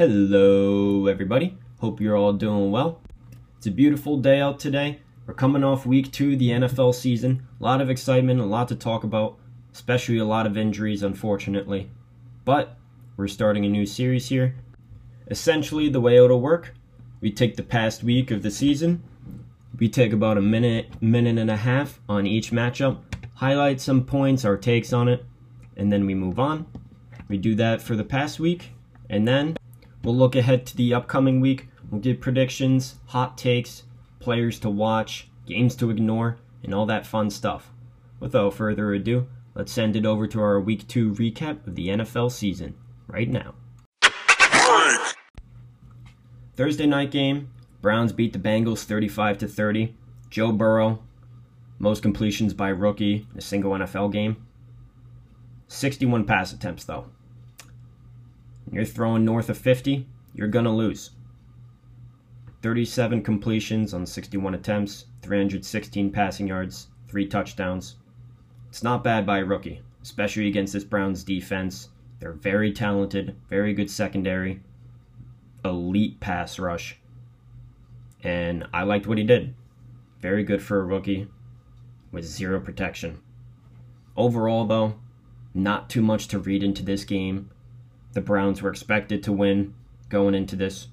Hello, everybody. Hope you're all doing well. It's a beautiful day out today. We're coming off week two of the NFL season. A lot of excitement, a lot to talk about, especially a lot of injuries, unfortunately. But we're starting a new series here. Essentially, the way it'll work, we take the past week of the season, we take about a minute, minute and a half on each matchup, highlight some points, our takes on it, and then we move on. We do that for the past week, and then we'll look ahead to the upcoming week. We'll give predictions, hot takes, players to watch, games to ignore, and all that fun stuff. Without further ado, let's send it over to our week two recap of the NFL season right now. Thursday night game, Browns beat the Bengals 35 to 30. Joe Burrow, most completions by rookie in a single NFL game. 61 pass attempts though. You're throwing north of 50, you're going to lose. 37 completions on 61 attempts, 316 passing yards, 3 touchdowns. It's not bad by a rookie, especially against this Browns defense. They're very talented, very good secondary, elite pass rush. And I liked what he did. Very good for a rookie with zero protection. Overall, though, not too much to read into this game. The Browns were expected to win going into this,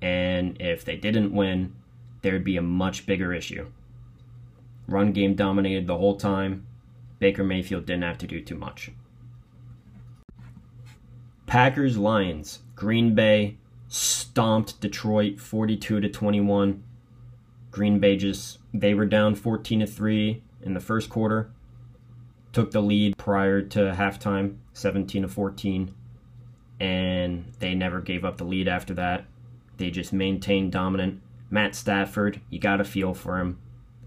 and if they didn't win, there'd be a much bigger issue. Run game dominated the whole time. Baker Mayfield didn't have to do too much. Packers Lions. Green Bay stomped Detroit 42 to 21. Green Bay just they were down 14 to 3 in the first quarter. Took the lead prior to halftime, 17 to 14, and they never gave up the lead after that. They just maintained dominant. Matt Stafford, you got to feel for him.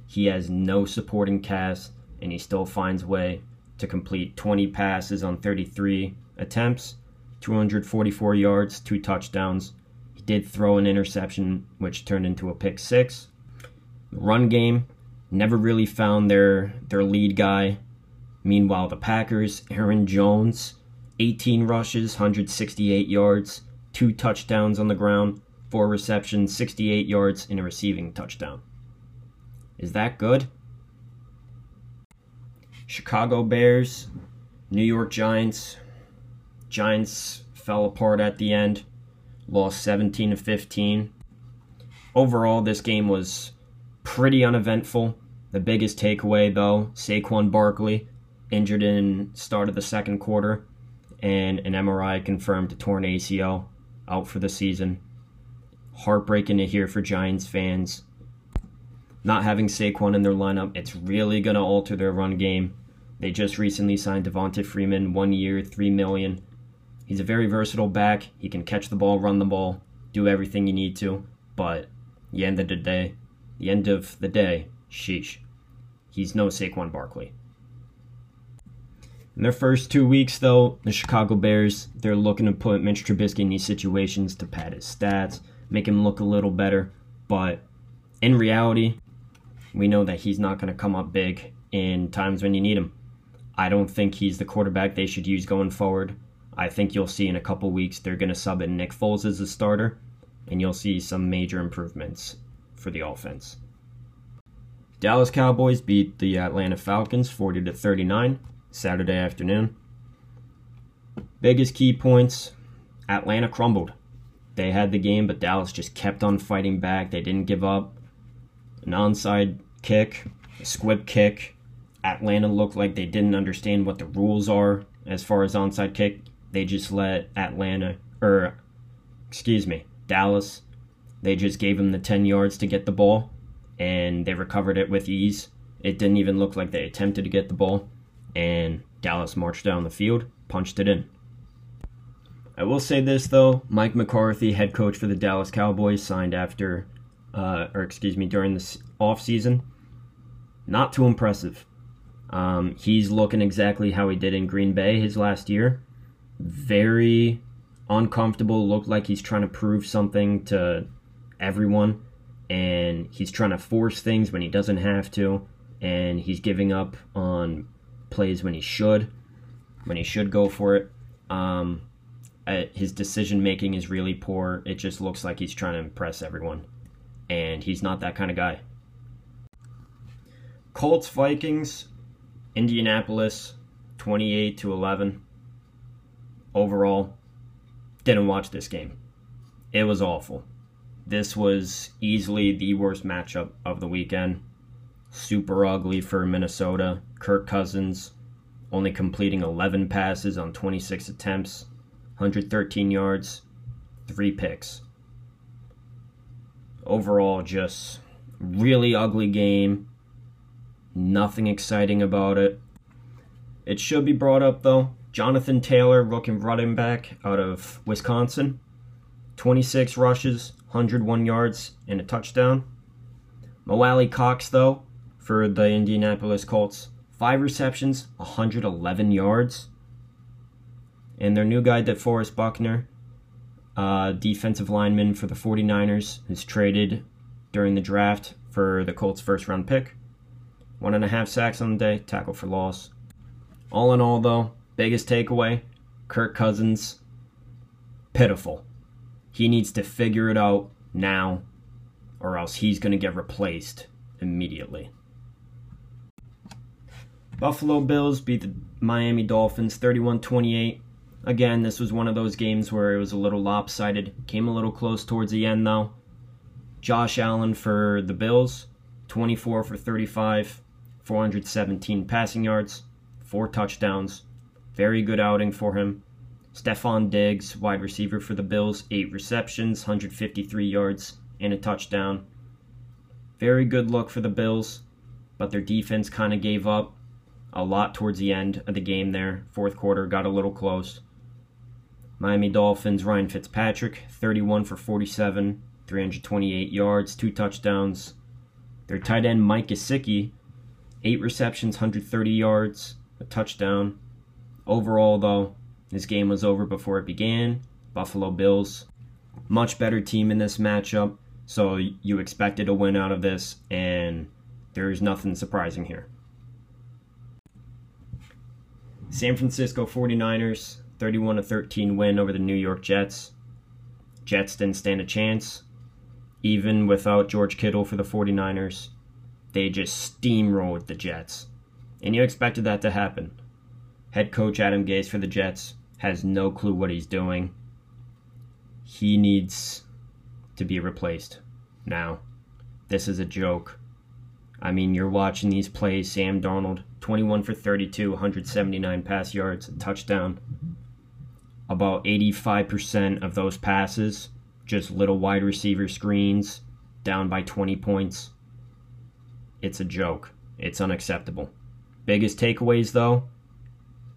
He has no supporting cast and he still finds way to complete 20 passes on 33 attempts 244 yards, two touchdowns. He did throw an interception, which turned into a pick six. run game never really found their their lead guy. Meanwhile, the Packers, Aaron Jones, 18 rushes, 168 yards, two touchdowns on the ground, four receptions, 68 yards, and a receiving touchdown. Is that good? Chicago Bears, New York Giants, Giants fell apart at the end, lost 17 to 15. Overall, this game was pretty uneventful. The biggest takeaway, though, Saquon Barkley injured in start of the second quarter, and an MRI confirmed a torn ACL, out for the season. Heartbreaking to hear for Giants fans. Not having Saquon in their lineup, it's really gonna alter their run game. They just recently signed Devonta Freeman, one year, three million. He's a very versatile back. He can catch the ball, run the ball, do everything you need to. But the end of the day, the end of the day, sheesh, he's no Saquon Barkley. In their first two weeks, though, the Chicago Bears, they're looking to put Mitch Trubisky in these situations to pad his stats, make him look a little better. But in reality, we know that he's not going to come up big in times when you need him. I don't think he's the quarterback they should use going forward. I think you'll see in a couple weeks they're going to sub in Nick Foles as a starter, and you'll see some major improvements for the offense. Dallas Cowboys beat the Atlanta Falcons 40 to 39 Saturday afternoon. Biggest key points Atlanta crumbled. They had the game, but Dallas just kept on fighting back. They didn't give up. An onside kick, a squib kick. Atlanta looked like they didn't understand what the rules are as far as onside kick they just let Atlanta, or excuse me, Dallas, they just gave them the 10 yards to get the ball, and they recovered it with ease. It didn't even look like they attempted to get the ball, and Dallas marched down the field, punched it in. I will say this though, Mike McCarthy, head coach for the Dallas Cowboys, signed after, uh, or excuse me, during this off season. Not too impressive. Um, he's looking exactly how he did in Green Bay his last year very uncomfortable, looked like he's trying to prove something to everyone, and he's trying to force things when he doesn't have to, and he's giving up on plays when he should, when he should go for it. Um, his decision making is really poor. It just looks like he's trying to impress everyone. And he's not that kind of guy. Colts Vikings, Indianapolis, 28 to 11. Overall, didn't watch this game. It was awful. This was easily the worst matchup of the weekend. Super ugly for Minnesota. Kirk Cousins only completing 11 passes on 26 attempts, 113 yards, three picks. Overall, just really ugly game. Nothing exciting about it. It should be brought up though. Jonathan Taylor, rookie running back out of Wisconsin, 26 rushes, 101 yards, and a touchdown. Mo Alie-Cox, though, for the Indianapolis Colts, five receptions, 111 yards. And their new guy, DeForest Buckner, uh, defensive lineman for the 49ers, who's traded during the draft for the Colts' first round pick. One and a half sacks on the day, tackle for loss. All in all, though, biggest takeaway Kirk Cousins, pitiful. He needs to figure it out now, or else he's going to get replaced immediately. Buffalo Bills beat the Miami Dolphins 31 28. Again, this was one of those games where it was a little lopsided. Came a little close towards the end, though. Josh Allen for the Bills, 24 for 35, 417 passing yards, four touchdowns. Very good outing for him. Stefon Diggs, wide receiver for the Bills, eight receptions, 153 yards, and a touchdown. Very good look for the Bills, but their defense kind of gave up a lot towards the end of the game there. Fourth quarter got a little close. Miami Dolphins, Ryan Fitzpatrick, 31 for 47, 328 yards, two touchdowns. Their tight end, Mike Gesicki, eight receptions, 130 yards, a touchdown. Overall, though, this game was over before it began. Buffalo Bills, much better team in this matchup, so you expected a win out of this, and there's nothing surprising here. San Francisco 49ers, 31 13 win over the New York Jets. Jets didn't stand a chance. Even without George Kittle for the 49ers, they just steamrolled the Jets. And you expected that to happen. Head coach Adam Gase for the Jets has no clue what he's doing. He needs to be replaced now. This is a joke. I mean, you're watching these plays. Sam Darnold, 21 for 32, 179 pass yards, touchdown. About 85% of those passes, just little wide receiver screens, down by 20 points. It's a joke. It's unacceptable. Biggest takeaways, though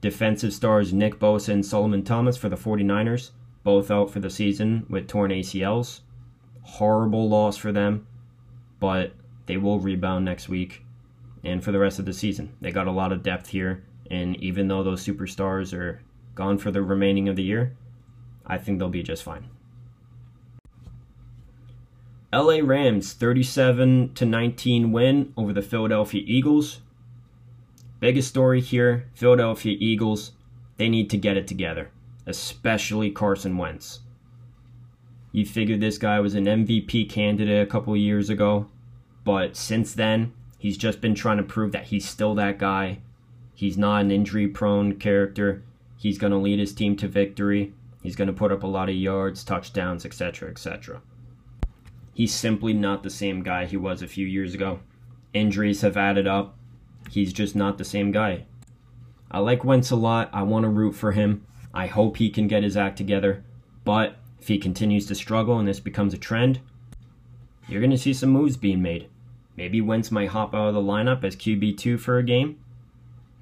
defensive stars Nick Bosa and Solomon Thomas for the 49ers, both out for the season with torn ACLs. Horrible loss for them, but they will rebound next week and for the rest of the season. They got a lot of depth here, and even though those superstars are gone for the remaining of the year, I think they'll be just fine. LA Rams 37 to 19 win over the Philadelphia Eagles. Biggest story here Philadelphia Eagles, they need to get it together, especially Carson Wentz. You figured this guy was an MVP candidate a couple years ago, but since then, he's just been trying to prove that he's still that guy. He's not an injury prone character. He's going to lead his team to victory. He's going to put up a lot of yards, touchdowns, etc., etc. He's simply not the same guy he was a few years ago. Injuries have added up he's just not the same guy. I like Wentz a lot. I want to root for him. I hope he can get his act together. But if he continues to struggle and this becomes a trend, you're going to see some moves being made. Maybe Wentz might hop out of the lineup as QB2 for a game.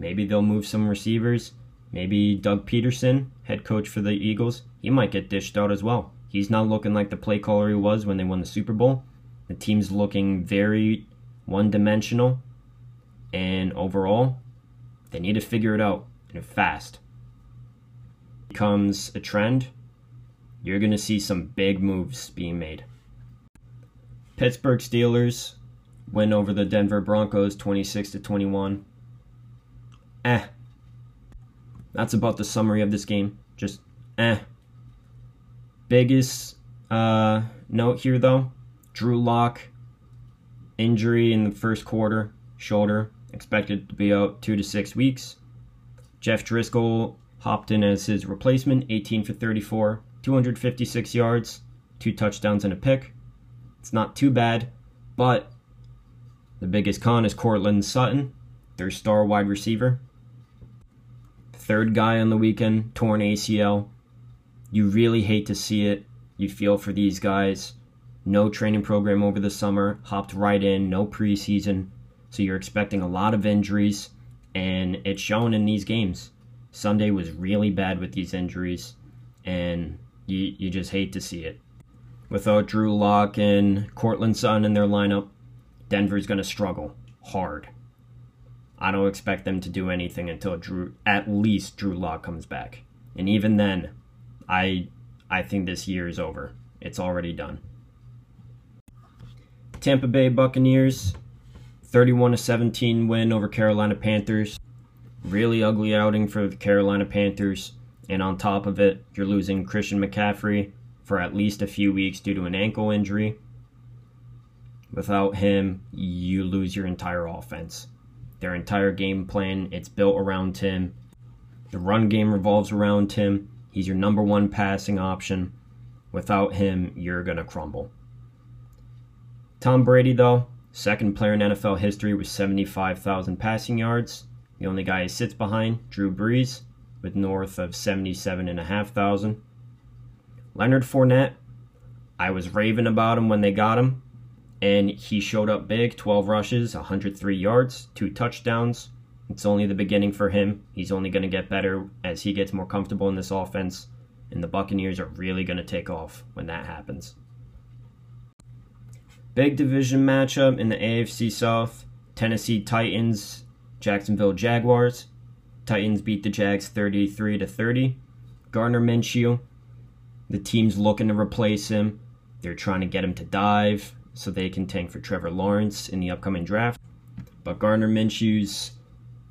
Maybe they'll move some receivers. Maybe Doug Pederson, head coach for the Eagles, he might get dished out as well. He's not looking like the play caller he was when they won the Super Bowl. The team's looking very one dimensional and overall, they need to figure it out and fast. Becomes a trend, you're going to see some big moves being made. Pittsburgh Steelers win over the Denver Broncos 26 to 21. Eh. That's about the summary of this game. Just eh. Biggest uh, note here, though Drew Lock injury in the first quarter, shoulder, expected to be out two to six weeks. Jeff Driskel hopped in as his replacement, 18 for 34, 256 yards, two touchdowns and a pick. It's not too bad, but the biggest con is Courtland Sutton, their star wide receiver. Third guy on the weekend, torn ACL. You really hate to see it. You feel for these guys. No training program over the summer, hopped right in, no preseason. So you're expecting a lot of injuries, and it's shown in these games. Sunday was really bad with these injuries, and you, you just hate to see it. Without Drew Lock and Courtland Sutton in their lineup, Denver's going to struggle hard. I don't expect them to do anything until Drew, at least Drew Lock comes back. And even then, I, I think this year is over. It's already done. Tampa Bay Buccaneers, 31 17 win over Carolina Panthers. Really ugly outing for the Carolina Panthers. And on top of it, you're losing Christian McCaffrey for at least a few weeks due to an ankle injury. Without him, you lose your entire offense. Their entire game plan, it's built around him. The run game revolves around him. He's your number one passing option. Without him, you're going to crumble. Tom Brady, though, second player in NFL history with 75,000 passing yards. The only guy he sits behind, Drew Brees, with north of 77,500. Leonard Fournette, I was raving about him when they got him and he showed up big 12 rushes, 103 yards, two touchdowns. It's only the beginning for him. He's only going to get better as he gets more comfortable in this offense, and the Buccaneers are really going to take off when that happens. Big division matchup in the AFC South Tennessee Titans, Jacksonville Jaguars. Titans beat the Jags 33 to 30. Gardner Minshew, the team's looking to replace him. They're trying to get him to dive so they can tank for Trevor Lawrence in the upcoming draft. But Gardner Minshew's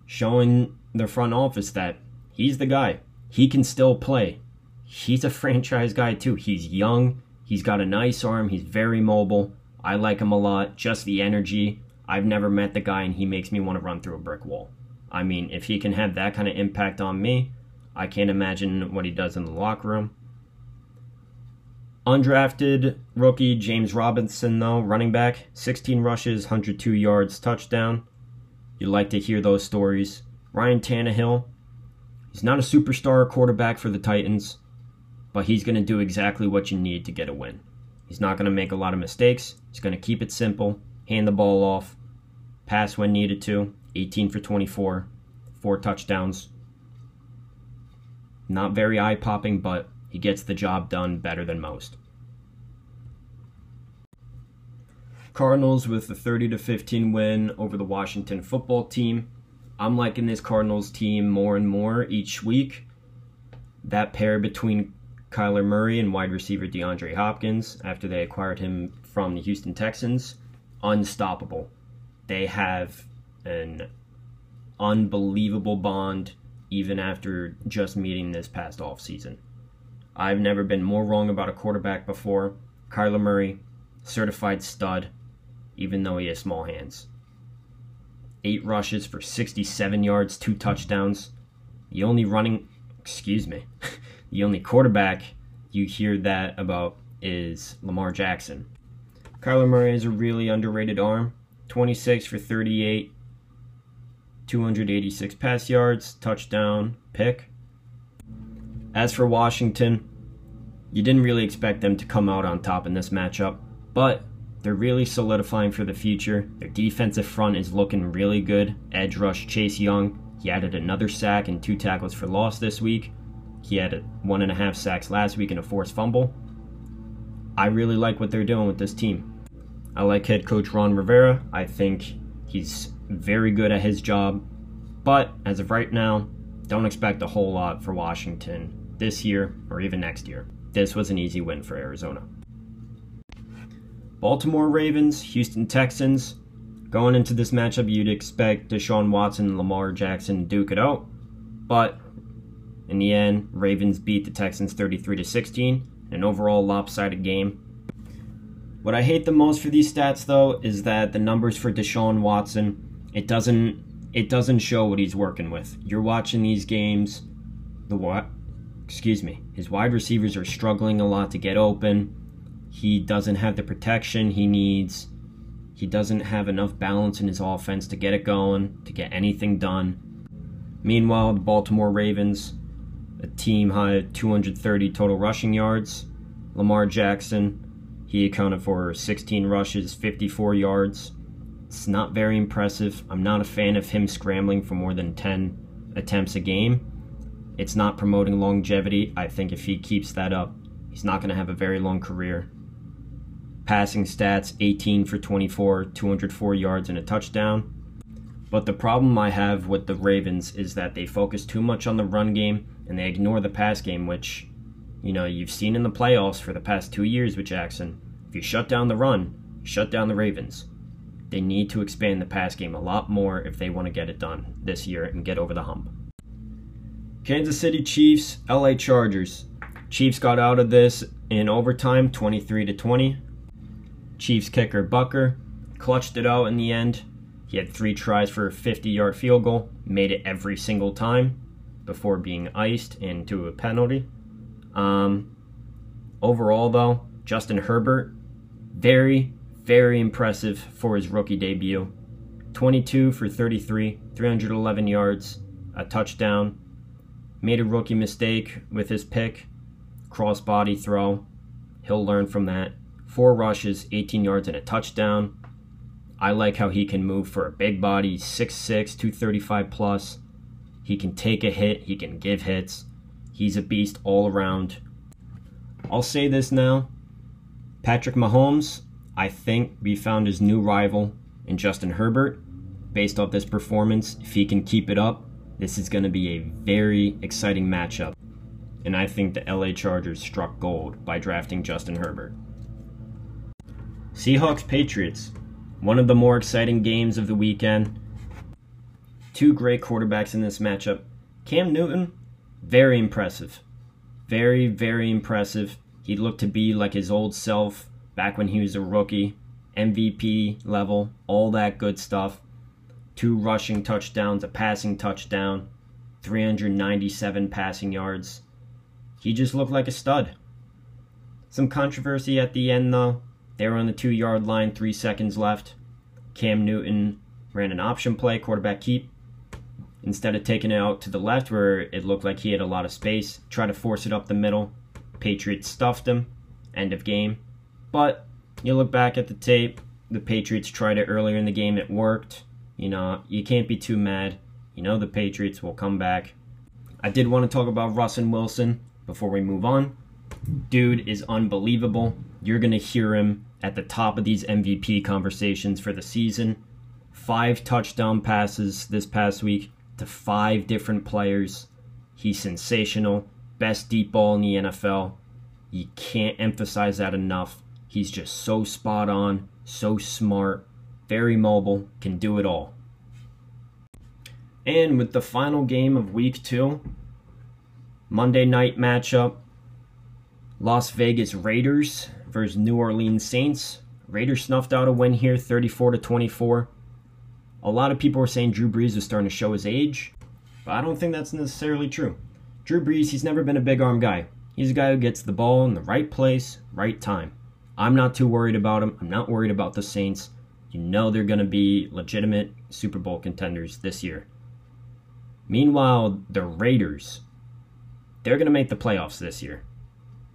showing the front office that he's the guy. He can still play. He's a franchise guy too. He's young. He's got a nice arm. He's very mobile. I like him a lot. Just the energy. I've never met the guy and he makes me want to run through a brick wall. I mean, if he can have that kind of impact on me, I can't imagine what he does in the locker room. Undrafted rookie James Robinson, though, running back, 16 rushes, 102 yards, touchdown. You like to hear those stories. Ryan Tannehill, he's not a superstar quarterback for the Titans, but he's going to do exactly what you need to get a win. He's not going to make a lot of mistakes. He's going to keep it simple, hand the ball off, pass when needed to. 18 for 24, four touchdowns. Not very eye popping, but he gets the job done better than most. Cardinals with a 30 to 15 win over the Washington football team. I'm liking this Cardinals team more and more each week. That pair between Kyler Murray and wide receiver DeAndre Hopkins, after they acquired him from the Houston Texans, unstoppable. They have an unbelievable bond even after just meeting this past offseason. I've never been more wrong about a quarterback before. Kyler Murray, certified stud, even though he has small hands. Eight rushes for 67 yards, two touchdowns. The only running, excuse me, the only quarterback you hear that about is Lamar Jackson. Kyler Murray has a really underrated arm 26 for 38, 286 pass yards, touchdown, pick. As for Washington, you didn't really expect them to come out on top in this matchup, but they're really solidifying for the future. Their defensive front is looking really good. Edge rush Chase Young. He added another sack and two tackles for loss this week. He had one and a half sacks last week and a forced fumble. I really like what they're doing with this team. I like head coach Ron Rivera. I think he's very good at his job. But as of right now, don't expect a whole lot for Washington this year or even next year. This was an easy win for Arizona. Baltimore Ravens, Houston Texans. Going into this matchup, you'd expect Deshaun Watson and Lamar Jackson to duke it out, but in the end, Ravens beat the Texans 33 to 16. an overall lopsided game. What I hate the most for these stats though is that the numbers for Deshaun Watson, it doesn't it doesn't show what he's working with. You're watching these games, the what excuse me, his wide receivers are struggling a lot to get open. He doesn't have the protection he needs. He doesn't have enough balance in his offense to get it going, to get anything done. Meanwhile, the Baltimore Ravens, a team high 230 total rushing yards. Lamar Jackson, he accounted for 16 rushes, 54 yards. It's not very impressive. I'm not a fan of him scrambling for more than 10 attempts a game. It's not promoting longevity. I think if he keeps that up, he's not going to have a very long career. Passing stats 18 for 24, 204 yards, and a touchdown. But the problem I have with the Ravens is that they focus too much on the run game and they ignore the pass game, which, you know, you've seen in the playoffs for the past two years with Jackson. If you shut down the run, shut down the Ravens. They need to expand the pass game a lot more if they want to get it done this year and get over the hump. Kansas City Chiefs, LA Chargers. Chiefs got out of this in overtime 23 to 20. Chiefs kicker Butker clutched it out in the end he had three tries for a 50 yard field goal, made it every single time before being iced into a penalty. Um, overall, though, Justin Herbert, very, very impressive for his rookie debut. 22 for 33, 311 yards, a touchdown. Made a rookie mistake with his pick, crossbody throw. He'll learn from that. Four rushes, 18 yards, and a touchdown. I like how he can move for a big body, 6'6, 235 plus. He can take a hit, he can give hits. He's a beast all around. I'll say this now Patrick Mahomes, I think we found his new rival in Justin Herbert. Based off this performance, if he can keep it up, this is going to be a very exciting matchup. And I think the LA Chargers struck gold by drafting Justin Herbert. Seahawks Patriots. One of the more exciting games of the weekend. Two great quarterbacks in this matchup. Cam Newton, very impressive. Very, very impressive. He looked to be like his old self back when he was a rookie. MVP level, all that good stuff. Two rushing touchdowns, a passing touchdown, 397 passing yards. He just looked like a stud. Some controversy at the end, though. They were on the two yard line, three seconds left. Cam Newton ran an option play, quarterback keep. Instead of taking it out to the left where it looked like he had a lot of space, try to force it up the middle. Patriots stuffed him. End of game. But you look back at the tape, the Patriots tried it earlier in the game, it worked. You know, you can't be too mad. You know the Patriots will come back. I did want to talk about Russell Wilson before we move on. Dude is unbelievable. You're going to hear him at the top of these MVP conversations for the season. Five touchdown passes this past week to five different players. He's sensational. Best deep ball in the NFL. You can't emphasize that enough. He's just so spot on, so smart, very mobile, can do it all. And with the final game of week two, Monday night matchup Las Vegas Raiders versus New Orleans Saints. Raiders snuffed out a win here, 34 to 24. A lot of people were saying Drew Brees was starting to show his age, but I don't think that's necessarily true. Drew Brees, he's never been a big arm guy. He's a guy who gets the ball in the right place, right time. I'm not too worried about him. I'm not worried about the Saints. You know they're going to be legitimate Super Bowl contenders this year. Meanwhile, the Raiders, they're going to make the playoffs this year.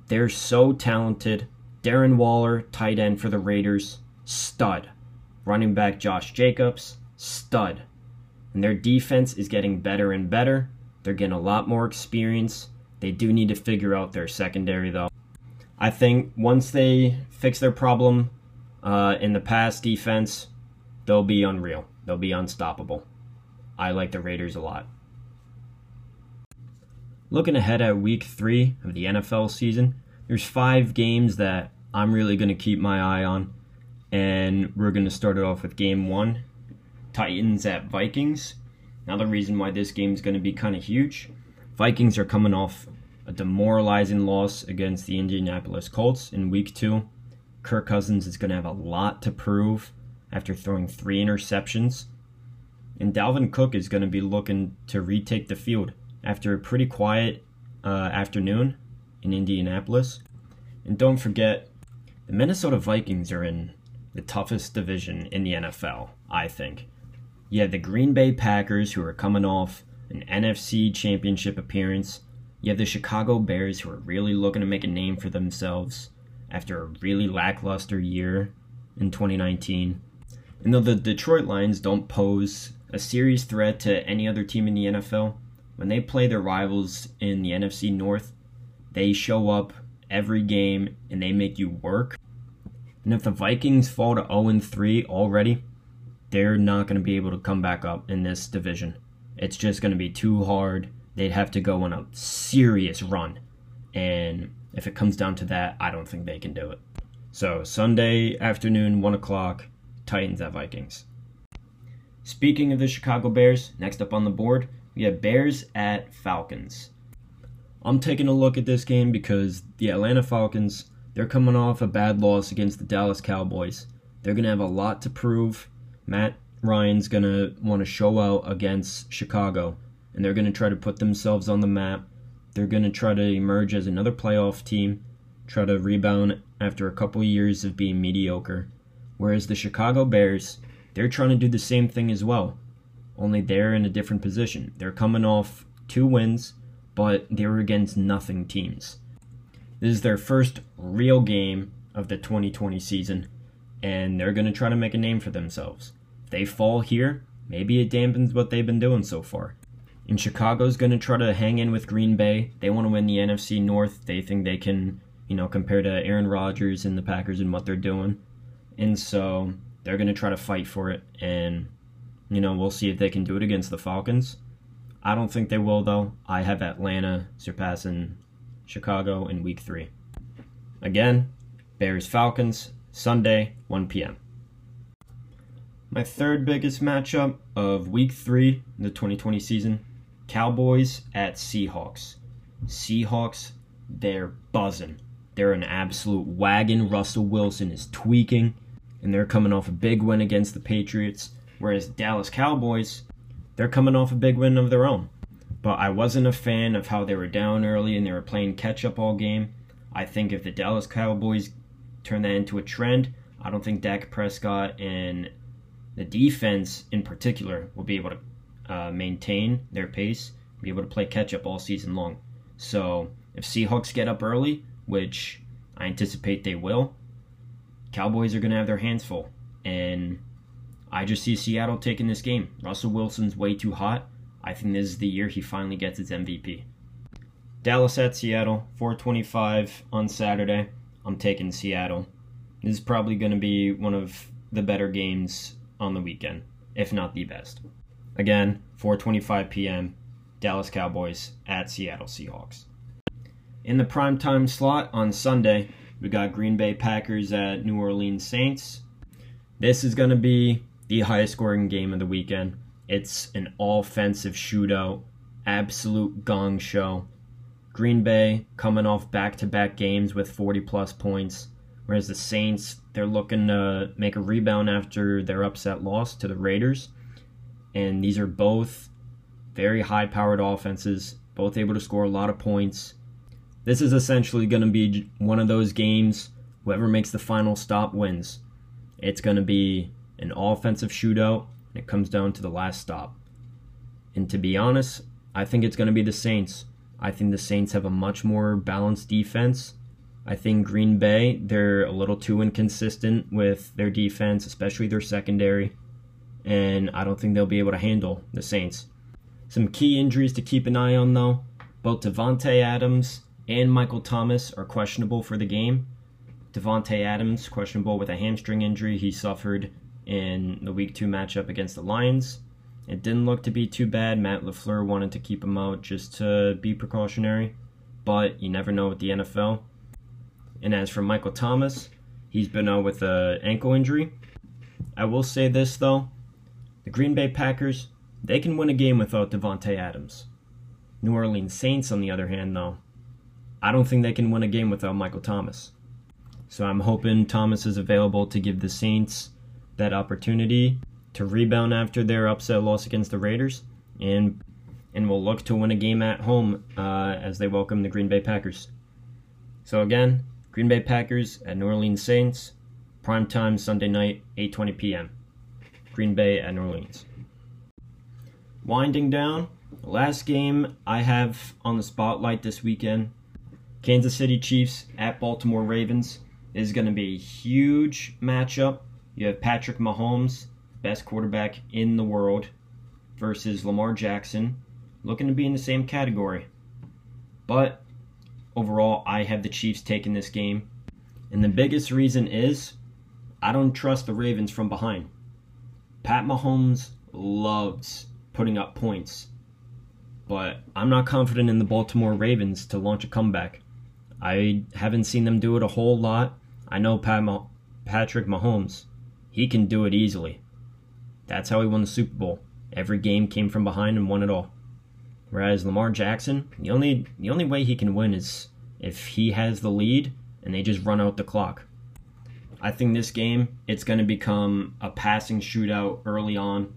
They're so talented. Darren Waller, tight end for the Raiders, stud. Running back Josh Jacobs, stud. And their defense is getting better and better. They're getting a lot more experience. They do need to figure out their secondary, though. I think once they fix their problem uh, in the pass defense, they'll be unreal. They'll be unstoppable. I like the Raiders a lot. Looking ahead at week three of the NFL season, there's five games that I'm really going to keep my eye on. And we're going to start it off with game one Titans at Vikings. Now, the reason why this game is going to be kind of huge Vikings are coming off a demoralizing loss against the Indianapolis Colts in week two. Kirk Cousins is going to have a lot to prove after throwing three interceptions. And Dalvin Cook is going to be looking to retake the field after a pretty quiet uh, afternoon in Indianapolis. And don't forget, the Minnesota Vikings are in the toughest division in the NFL, I think. You have the Green Bay Packers, who are coming off an NFC championship appearance. You have the Chicago Bears, who are really looking to make a name for themselves after a really lackluster year in 2019. And though the Detroit Lions don't pose a serious threat to any other team in the NFL, when they play their rivals in the NFC North, they show up every game and they make you work. And if the Vikings fall to 0 3 already, they're not going to be able to come back up in this division. It's just going to be too hard. They'd have to go on a serious run. And if it comes down to that, I don't think they can do it. So, Sunday afternoon, 1 o'clock, Titans at Vikings. Speaking of the Chicago Bears, next up on the board, we have Bears at Falcons. I'm taking a look at this game because the Atlanta Falcons, they're coming off a bad loss against the Dallas Cowboys. They're going to have a lot to prove. Matt Ryan's going to want to show out against Chicago, and they're going to try to put themselves on the map. They're going to try to emerge as another playoff team, try to rebound after a couple years of being mediocre. Whereas the Chicago Bears, they're trying to do the same thing as well, only they're in a different position. They're coming off two wins but they were against nothing teams. This is their first real game of the 2020 season, and they're going to try to make a name for themselves. If they fall here, maybe it dampens what they've been doing so far. And Chicago's going to try to hang in with Green Bay. They want to win the NFC North. They think they can, you know, compare to Aaron Rodgers and the Packers and what they're doing. And so they're going to try to fight for it. And, you know, we'll see if they can do it against the Falcons. I don't think they will, though. I have Atlanta surpassing Chicago in week three. Again, Bears Falcons, Sunday, 1 p.m. My third biggest matchup of week three in the 2020 season Cowboys at Seahawks. Seahawks, they're buzzing. They're an absolute wagon. Russell Wilson is tweaking, and they're coming off a big win against the Patriots. Whereas Dallas Cowboys, they're coming off a big win of their own. But I wasn't a fan of how they were down early and they were playing catch up all game. I think if the Dallas Cowboys turn that into a trend, I don't think Dak Prescott and the defense in particular will be able to uh, maintain their pace, be able to play catch up all season long. So if Seahawks get up early, which I anticipate they will, Cowboys are going to have their hands full. And I just see Seattle taking this game. Russell Wilson's way too hot. I think this is the year he finally gets his MVP. Dallas at Seattle, 425 on Saturday. I'm taking Seattle. This is probably going to be one of the better games on the weekend, if not the best. Again, 4:25 p.m. Dallas Cowboys at Seattle Seahawks. In the primetime slot on Sunday, we got Green Bay Packers at New Orleans Saints. This is going to be the highest scoring game of the weekend. It's an offensive shootout, absolute gong show. Green Bay coming off back to back games with 40 plus points, whereas the Saints, they're looking to make a rebound after their upset loss to the Raiders. And these are both very high powered offenses, both able to score a lot of points. This is essentially going to be one of those games, whoever makes the final stop wins. It's going to be an offensive shootout, and it comes down to the last stop. And to be honest, I think it's going to be the Saints. I think the Saints have a much more balanced defense. I think Green Bay, they're a little too inconsistent with their defense, especially their secondary. And I don't think they'll be able to handle the Saints. Some key injuries to keep an eye on, though. Both Davante Adams and Michael Thomas are questionable for the game. Davante Adams, questionable with a hamstring injury he suffered in the week two matchup against the Lions. It didn't look to be too bad. Matt LaFleur wanted to keep him out just to be precautionary, but you never know with the NFL. And as for Michael Thomas, he's been out with an ankle injury. I will say this though the Green Bay Packers, they can win a game without Davante Adams. New Orleans Saints, on the other hand, though, I don't think they can win a game without Michael Thomas. So I'm hoping Thomas is available to give the Saints that opportunity to rebound after their upset loss against the Raiders and and will look to win a game at home uh, as they welcome the Green Bay Packers. So again, Green Bay Packers at New Orleans Saints, prime time Sunday night, 8:20 p.m. Green Bay at New Orleans. Winding down, the last game I have on the spotlight this weekend, Kansas City Chiefs at Baltimore Ravens is going to be a huge matchup. You have Patrick Mahomes, best quarterback in the world, versus Lamar Jackson, looking to be in the same category. But overall, I have the Chiefs taking this game. And the biggest reason is I don't trust the Ravens from behind. Pat Mahomes loves putting up points, but I'm not confident in the Baltimore Ravens to launch a comeback. I haven't seen them do it a whole lot. I know Pat Ma- Patrick Mahomes, he can do it easily. That's how he won the Super Bowl. Every game came from behind and won it all. Whereas Lamar Jackson, the only the only way he can win is if he has the lead and they just run out the clock. I think this game it's going to become a passing shootout early on.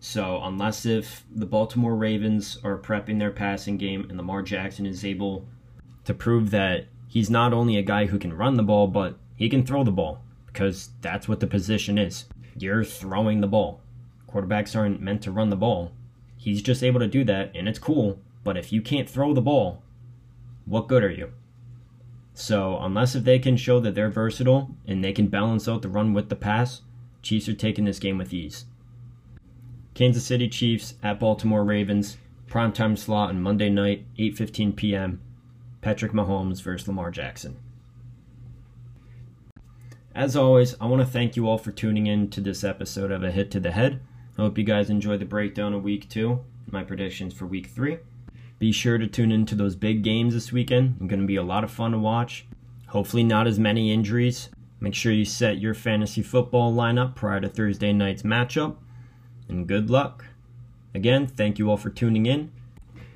So unless if the Baltimore Ravens are prepping their passing game and Lamar Jackson is able to prove that he's not only a guy who can run the ball but he can throw the ball because that's what the position is. You're throwing the ball. Quarterbacks aren't meant to run the ball. He's just able to do that and it's cool, but if you can't throw the ball, what good are you? So unless if they can show that they're versatile and they can balance out the run with the pass, Chiefs are taking this game with ease. Kansas City Chiefs at Baltimore Ravens, primetime slot on Monday night, 8:15 p.m. Patrick Mahomes versus Lamar Jackson. As always, I want to thank you all for tuning in to this episode of A Hit to the Head. I hope you guys enjoyed the breakdown of week two, my predictions for week three. Be sure to tune into those big games this weekend. It's going to be a lot of fun to watch. Hopefully, not as many injuries. Make sure you set your fantasy football lineup prior to Thursday night's matchup. And good luck. Again, thank you all for tuning in.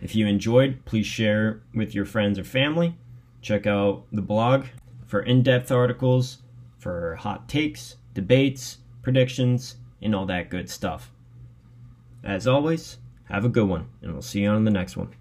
If you enjoyed, please share with your friends or family. Check out the blog for in depth articles, for hot takes, debates, predictions, and all that good stuff. As always, have a good one, and we'll see you on the next one.